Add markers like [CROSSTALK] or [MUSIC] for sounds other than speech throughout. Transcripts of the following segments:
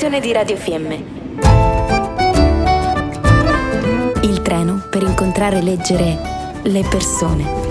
produzione di Radio Fiemme. Il treno per incontrare e leggere le persone.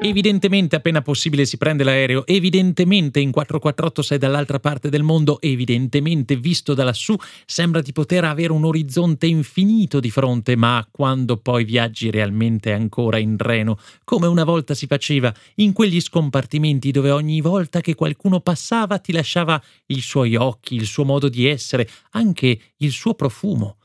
Evidentemente appena possibile si prende l'aereo, evidentemente in 448 sei dall'altra parte del mondo, evidentemente visto da lassù sembra di poter avere un orizzonte infinito di fronte, ma quando poi viaggi realmente ancora in treno, come una volta si faceva, in quegli scompartimenti dove ogni volta che qualcuno passava ti lasciava i suoi occhi, il suo modo di essere, anche il suo profumo.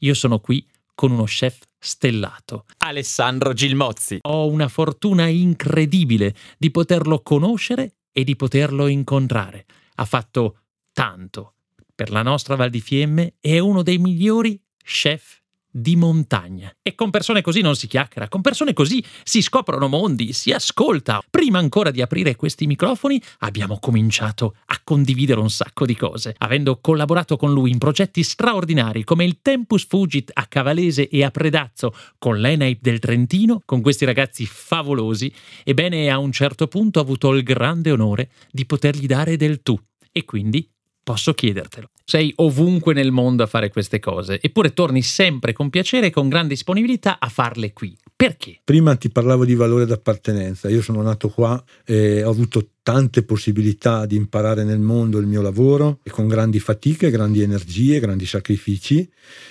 Io sono qui con uno chef stellato, Alessandro Gilmozzi. Ho una fortuna incredibile di poterlo conoscere e di poterlo incontrare. Ha fatto tanto per la nostra Val di Fiemme e è uno dei migliori chef di montagna. E con persone così non si chiacchiera, con persone così si scoprono mondi, si ascolta. Prima ancora di aprire questi microfoni abbiamo cominciato a condividere un sacco di cose, avendo collaborato con lui in progetti straordinari come il Tempus Fugit a Cavalese e a Predazzo, con l'Enaip del Trentino, con questi ragazzi favolosi, ebbene a un certo punto ho avuto il grande onore di potergli dare del tu e quindi Posso chiedertelo. Sei ovunque nel mondo a fare queste cose, eppure torni sempre con piacere e con grande disponibilità a farle qui. Perché? Prima ti parlavo di valore d'appartenenza. Io sono nato qua e ho avuto tante possibilità di imparare nel mondo il mio lavoro, con grandi fatiche, grandi energie, grandi sacrifici.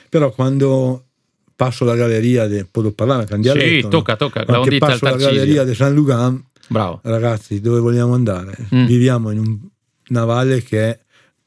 Però quando passo la galleria, de, posso parlare anche in dialetto? Sì, tocca, tocca. Quando passo la galleria di San Lugan, Bravo. ragazzi, dove vogliamo andare? Mm. Viviamo in un, una valle che è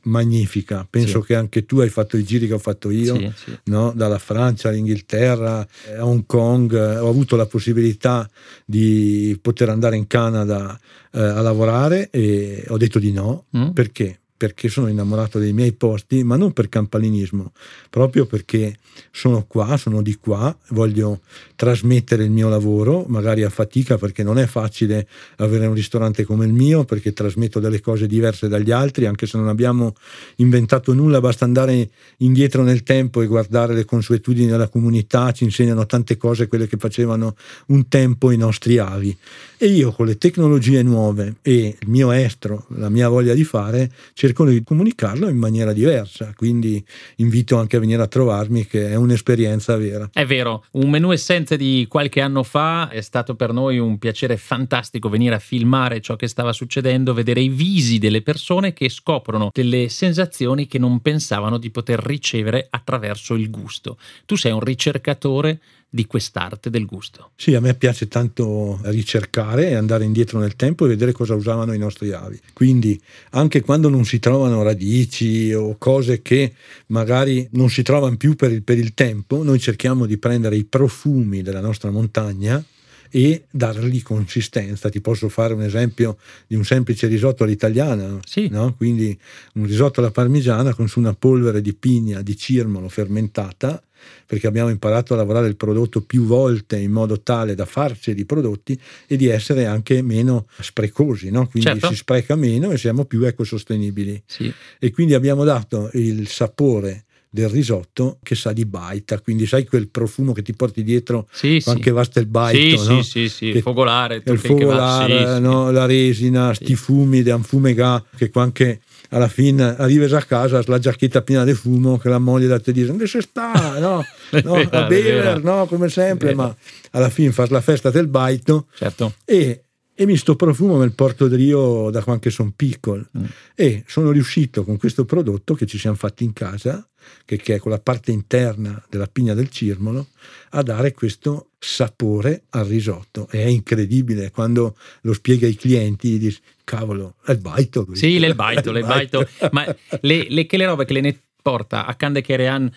magnifica. Penso sì. che anche tu hai fatto i giri che ho fatto io, sì, sì. No? dalla Francia all'Inghilterra, a Hong Kong. Ho avuto la possibilità di poter andare in Canada eh, a lavorare e ho detto di no. Mm. Perché? Perché sono innamorato dei miei posti, ma non per campanilismo, proprio perché sono qua, sono di qua, voglio trasmettere il mio lavoro, magari a fatica perché non è facile avere un ristorante come il mio, perché trasmetto delle cose diverse dagli altri, anche se non abbiamo inventato nulla, basta andare indietro nel tempo e guardare le consuetudini della comunità, ci insegnano tante cose, quelle che facevano un tempo i nostri avi. E io con le tecnologie nuove e il mio estro, la mia voglia di fare, cercano di comunicarlo in maniera diversa, quindi invito anche a venire a trovarmi che è un'esperienza vera. È vero, un menù essenza di qualche anno fa è stato per noi un piacere fantastico venire a filmare ciò che stava succedendo, vedere i visi delle persone che scoprono delle sensazioni che non pensavano di poter ricevere attraverso il gusto. Tu sei un ricercatore di quest'arte del gusto. Sì, a me piace tanto ricercare e andare indietro nel tempo e vedere cosa usavano i nostri avi. Quindi anche quando non si trovano radici o cose che magari non si trovano più per il, per il tempo, noi cerchiamo di prendere i profumi della nostra montagna e dargli consistenza. Ti posso fare un esempio di un semplice risotto all'italiana, sì. no? quindi un risotto alla parmigiana con su una polvere di pigna di cirmolo fermentata perché abbiamo imparato a lavorare il prodotto più volte in modo tale da farci di prodotti e di essere anche meno sprecosi, no? quindi certo. si spreca meno e siamo più ecosostenibili. Sì. E quindi abbiamo dato il sapore del risotto che sa di baita, quindi sai quel profumo che ti porti dietro sì, anche sì. basta il baito, sì, no? sì, sì, sì, fogolare, il fogolare, sì, no? la resina, sti fumi di anfumega che anche alla fine arrivi a casa la giacchetta piena di fumo che la moglie ti dice dove si sta no, [LAUGHS] no a bever no come sempre ma alla fine fa la festa del baito certo. e e mi sto profumo nel porto di Rio da quando sono piccolo mm. e sono riuscito con questo prodotto che ci siamo fatti in casa che, che, è con la parte interna della pigna del cirmolo a dare questo sapore al risotto è incredibile quando lo spiega ai clienti gli dici cavolo è il baito questo. sì [LAUGHS] è il baito, è il baito. ma le, le, che le robe che le ne porta a Cande Kerean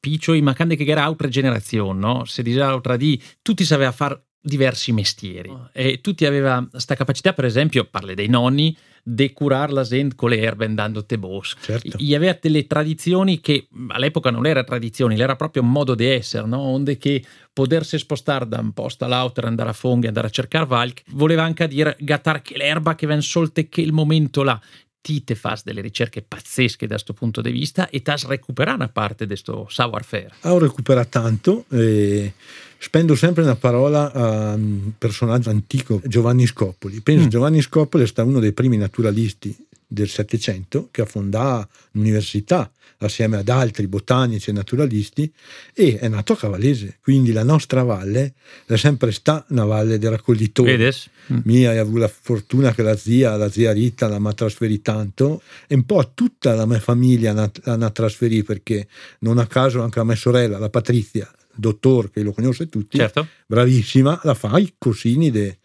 Piccioi, ma Cande che era altre generazioni, no? Se diceva altra di, tutti sapeva fare diversi mestieri oh. e tutti aveva questa capacità, per esempio, parli dei nonni, di curare la gente con le erbe andando a bosco. Certo. I aveva delle tradizioni che all'epoca non erano tradizioni, era proprio un modo di essere, no? onde che potersi spostare da un posto all'altro, andare a funghi, andare a cercare valk, voleva anche dire gattar che l'erba che ven solte che il momento là ti te fas delle ricerche pazzesche da questo punto di vista e ti has recuperato una parte di questo savoir-faire. Ho recuperato tanto e spendo sempre una parola a un personaggio antico, Giovanni Scopoli. Penso mm. Giovanni Scopoli è stato uno dei primi naturalisti del Settecento che ha fondato l'università assieme ad altri botanici e naturalisti e è nato a Cavallese, quindi la nostra valle è sempre stata una valle dei raccoglitori. Vedes? Mm. Mia ha avuto la fortuna che la zia, la zia Rita la mi ha trasferito tanto e un po' tutta la mia famiglia l'ha trasferita perché non a caso anche la mia sorella, la Patrizia, dottor che lo conosce tutti, certo. bravissima, la fa i cosini de,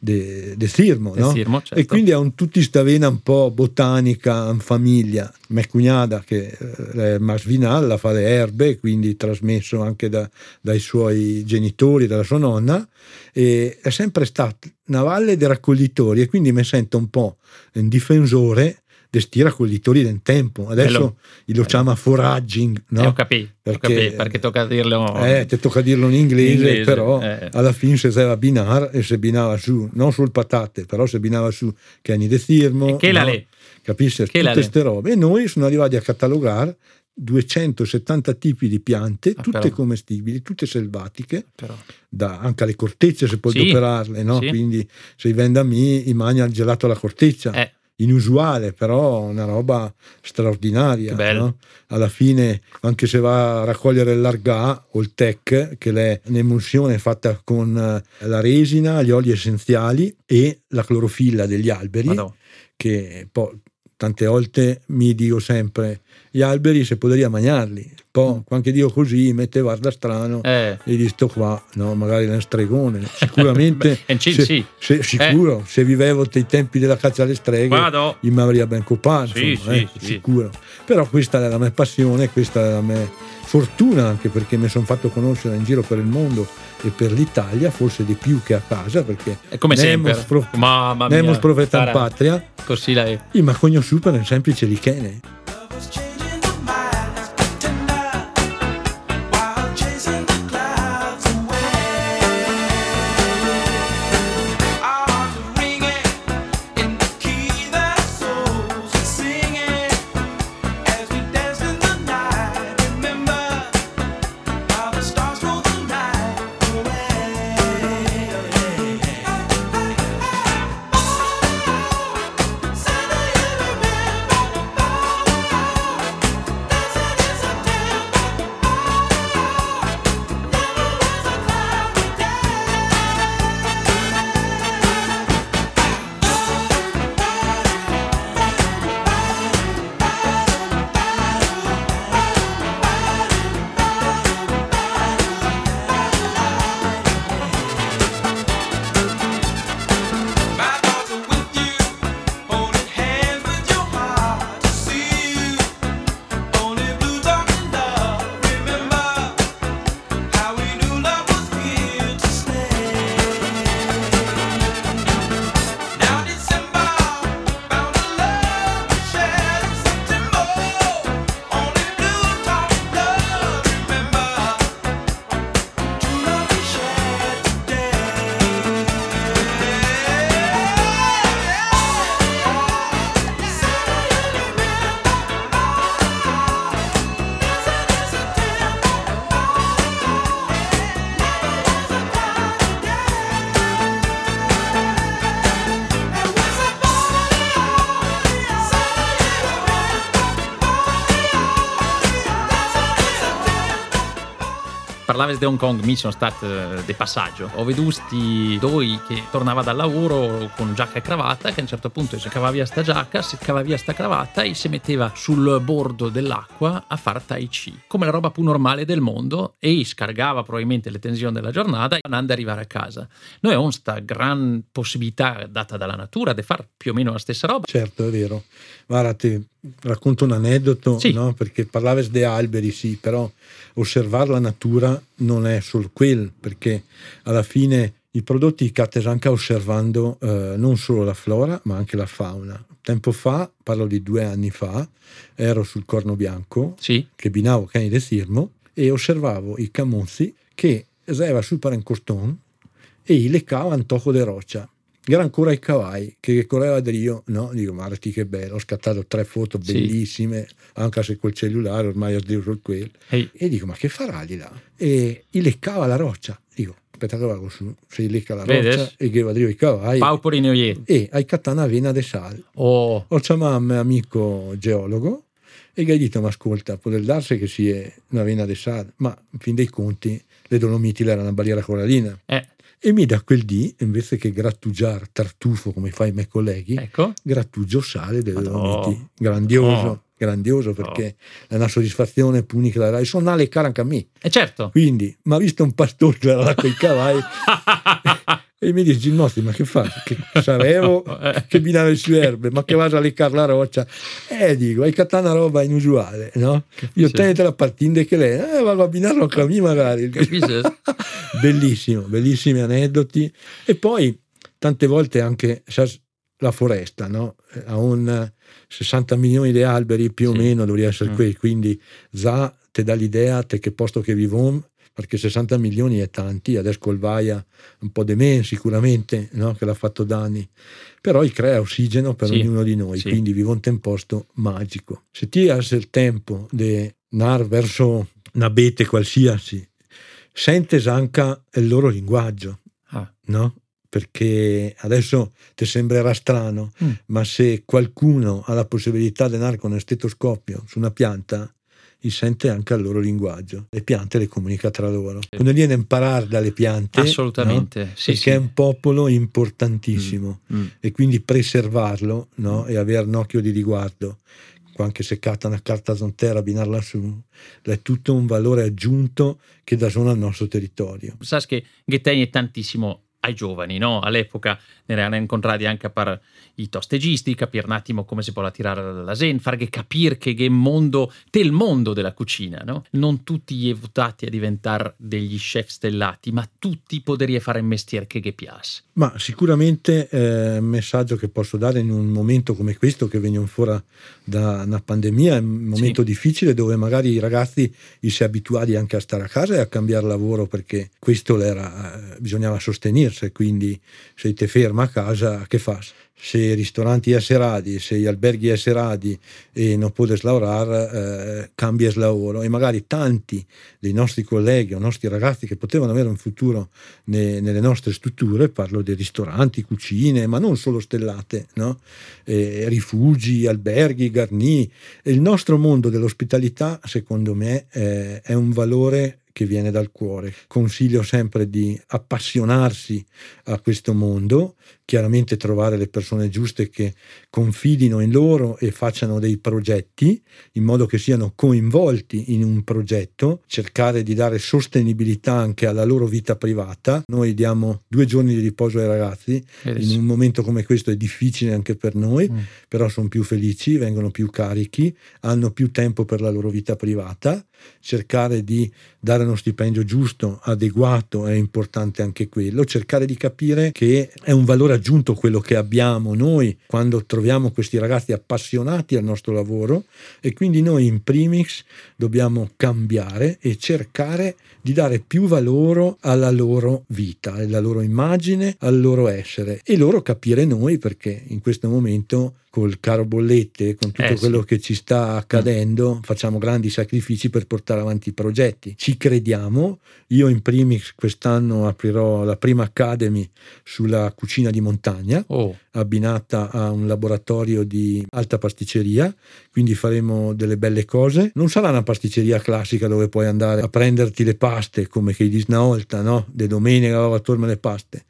de, de Sirmo, no? Sirmo certo. e quindi ha un, tutti sta vena un po' botanica in famiglia. Mia cognata che eh, è Masvinalla fa le erbe, quindi trasmesso anche da, dai suoi genitori, dalla sua nonna, e è sempre stata una valle dei raccoglitori e quindi mi sento un po' un difensore di sti raccoglitori del tempo. Adesso lo chiama foraging, no? Eh, ho capito, perché, ho capito, perché tocca dirlo... Eh, tocca dirlo in inglese, in inglese però eh. alla fine si deve abbinare e si abbinava su, non sul patate, però si abbinava su cani di firmo. che la lì? Capisci? Tutte queste robe. E noi siamo arrivati a catalogare 270 tipi di piante, ah, tutte però. commestibili, tutte selvatiche, da, anche alle cortecce si può sì, operarle, no? sì. quindi se vende a me, i mani al gelato alla corteccia. Eh inusuale, però una roba straordinaria. No? Alla fine, anche se va a raccogliere l'argà o il tech, che è un'emulsione fatta con eh, la resina, gli oli essenziali e la clorofilla degli alberi, Madonna. che poi tante volte mi dico sempre gli alberi se poteria mangiarli poi mm. quando dico così mette guarda strano eh. e dico sto qua no magari è un stregone sicuramente [LAUGHS] Beh, se, sì. se, sicuro eh. se vivevo ai tempi della caccia alle streghe Vado. io mi avrei ben copato sì, insomma, sì, eh, sicuro però questa è la mia passione questa è la mia fortuna anche perché mi sono fatto conoscere in giro per il mondo e per l'Italia, forse di più che a casa, perché è come sempre, pro, Mamma mia, nemos profeta patria, così lei. Mi conosciuto per un semplice lichene. Parlavi di Hong Kong, mi sono stati eh, di passaggio. Ho veduto due che tornava dal lavoro con giacca e cravatta, che a un certo punto si cava via sta giacca, si cava via sta cravatta e si metteva sul bordo dell'acqua a fare tai chi, come la roba più normale del mondo e scargava probabilmente le tensioni della giornata andava ad arrivare a casa. Noi abbiamo questa gran possibilità data dalla natura di fare più o meno la stessa roba. Certo, è vero. Guarda, ti racconto un aneddoto, sì. no? perché parlavi di alberi, sì, però osservare la natura non è solo quel, perché alla fine i prodotti cattano anche osservando eh, non solo la flora, ma anche la fauna. Tempo fa, parlo di due anni fa, ero sul Corno Bianco, sì. che binavo cani del Sirmo, e osservavo i camozzi che esaeva sul Parencoston e i un tocco di roccia era ancora il cavalli che correva da Rio, no? Dico, guarda che bello, ho scattato tre foto bellissime, sì. anche se col cellulare ormai ho sdiro quello. Hey. E dico, ma che farà di là? E gli leccava la roccia. Dico, aspettate, se lecca la Vedes? roccia e che va i cavalli. Paupori neoieti. E hai cattana vena de sal. Oh. Ho chiamato amico geologo e gli hai detto, ma ascolta, può darsi che sia una vena de sal, ma in fin dei conti le Dolomiti erano una barriera corallina. Eh e mi da quel dì, invece che grattugiare tartufo come fai i miei colleghi, ecco. grattugio sale delle Dolomiti. Grandioso. Oh. Grandioso perché oh. è una soddisfazione punica la Rai. Sono alle cara anche a me. E eh certo. Quindi, ma visto un pastore che era là con i cavalli [LAUGHS] E mi dice Ginnotti, ma che fa? Che sapevo [LAUGHS] che binare su erbe, ma che vado a leccare la roccia? Eh, dico, hai cattato una roba inusuale, no? Io tenete la partita che lei, eh, vado a binarlo a me magari. [LAUGHS] Bellissimo, bellissimi aneddoti. E poi, tante volte anche la foresta, no? Ha un 60 milioni di alberi più sì. o meno, dovrebbe essere mm. qui, quindi già ti dà l'idea te che posto che vivo perché 60 milioni è tanti, adesso col Vaia un po' di meno sicuramente, no? che l'ha fatto danni, però il crea ossigeno per sì, ognuno di noi, sì. quindi vivo in un posto magico. Se ti hai il tempo di andare verso un abete qualsiasi, sente anche il loro linguaggio, ah. no? perché adesso ti sembrerà strano, mm. ma se qualcuno ha la possibilità di andare con un stetoscopio su una pianta, sente anche al loro linguaggio. Le piante le comunica tra loro. Quando viene a imparare dalle piante, assolutamente, no? sì, perché sì. è un popolo importantissimo mm, mm. e quindi preservarlo no? e avere un occhio di riguardo anche se catta una carta zontera, abbinarla su, è tutto un valore aggiunto che dà zona al nostro territorio. Sai che Ghetteni è tantissimo ai giovani, no? All'epoca ne erano incontrati anche a par i tostegisti, capire un attimo come si può tirare dalla zen, farghe capire che è mondo, del mondo della cucina, no? Non tutti gli votati a diventare degli chef stellati, ma tutti poderiano fare il mestiere che gli piace. Ma sicuramente eh, un messaggio che posso dare in un momento come questo che veniamo fuori da una pandemia, è un momento sì. difficile dove magari i ragazzi si abituati anche a stare a casa e a cambiare lavoro perché questo era, eh, bisognava sostenersi, quindi se ti ferma a casa che fai? se i ristoranti serati, se gli alberghi serati e non puoi lavorare, eh, cambia il lavoro e magari tanti dei nostri colleghi o nostri ragazzi che potevano avere un futuro ne, nelle nostre strutture, parlo di ristoranti, cucine, ma non solo stellate, no? eh, rifugi, alberghi, garni. Il nostro mondo dell'ospitalità, secondo me, eh, è un valore che viene dal cuore. Consiglio sempre di appassionarsi a questo mondo, chiaramente trovare le persone giuste che confidino in loro e facciano dei progetti in modo che siano coinvolti in un progetto, cercare di dare sostenibilità anche alla loro vita privata. Noi diamo due giorni di riposo ai ragazzi, in un momento come questo è difficile anche per noi, mm. però sono più felici, vengono più carichi, hanno più tempo per la loro vita privata, cercare di dare uno stipendio giusto, adeguato, è importante anche quello, cercare di capire che è un valore aggiunto quello che abbiamo noi quando troviamo questi ragazzi appassionati al nostro lavoro e quindi noi in primis dobbiamo cambiare e cercare di dare più valore alla loro vita, alla loro immagine, al loro essere e loro capire noi perché in questo momento col caro bollette, con tutto eh, quello sì. che ci sta accadendo, mm. facciamo grandi sacrifici per portare avanti i progetti. Ci crediamo. Io in primis quest'anno aprirò la prima academy sulla cucina di montagna, oh. abbinata a un laboratorio di alta pasticceria, quindi faremo delle belle cose. Non sarà una pasticceria classica dove puoi andare a prenderti le paste come che di una volta, no? De domenica a torno le paste,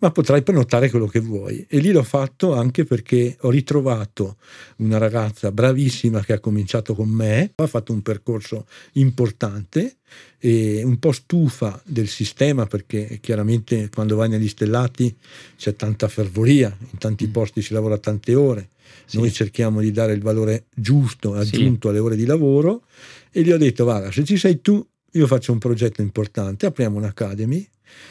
ma potrai prenotare quello che vuoi. E lì l'ho fatto anche perché ho ritrovato trovato una ragazza bravissima che ha cominciato con me, ha fatto un percorso importante e un po' stufa del sistema perché chiaramente quando vai negli stellati c'è tanta fervoria, in tanti mm. posti si lavora tante ore. Sì. Noi cerchiamo di dare il valore giusto, aggiunto sì. alle ore di lavoro e gli ho detto guarda se ci sei tu io faccio un progetto importante, apriamo un'academy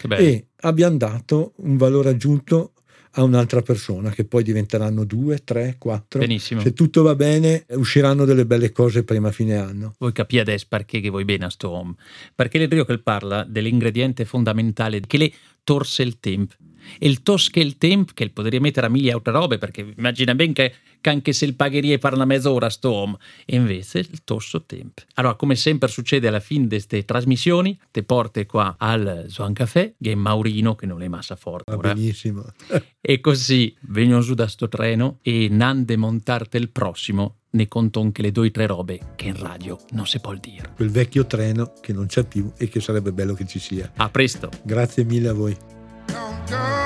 e abbiamo dato un valore aggiunto a un'altra persona che poi diventeranno due, tre, quattro. Benissimo. Se tutto va bene usciranno delle belle cose prima fine anno. Voi capite adesso perché che vuoi bene a sto home. Perché le dico che parla dell'ingrediente fondamentale che le torse il tempo. E il tos che il temp, che potrei mettere a mille altre robe, perché immagina ben che, che anche se il pagheria parla mezz'ora sto home, e invece il tosso temp. Allora, come sempre succede alla fine di queste trasmissioni, te porte qua al Zoan Café, che è Maurino, che non è massa forte. Va benissimo. [LAUGHS] e così vengono su da sto treno e non demontarte il prossimo ne conto anche le due o tre robe che in radio non si può dire. Quel vecchio treno che non c'è più e che sarebbe bello che ci sia. A presto. Grazie mille a voi. Don't go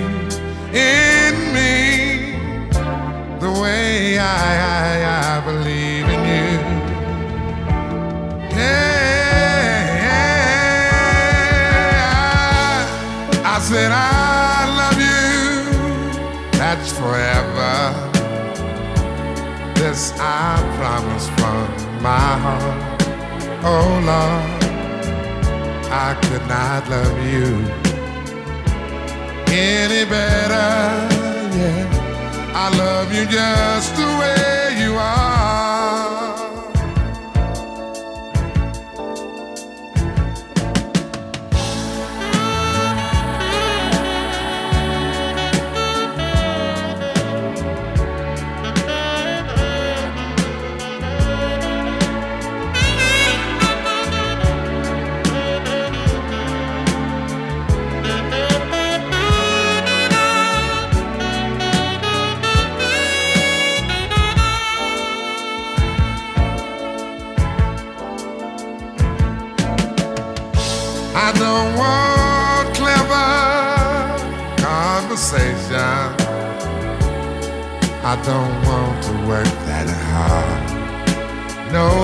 in me the way I, I, I believe in you? Yeah, I, I said I love you. That's forever. This I promise from my heart. Oh Lord, I could not love you any better. Yeah, I love you just the way you are.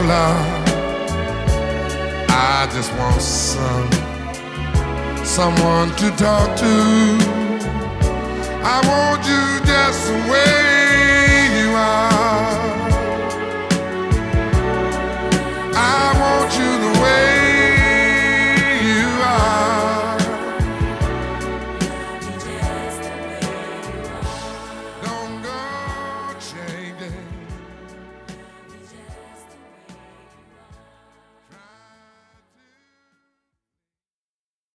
Love. I just want some someone to talk to. I want you just the way you are.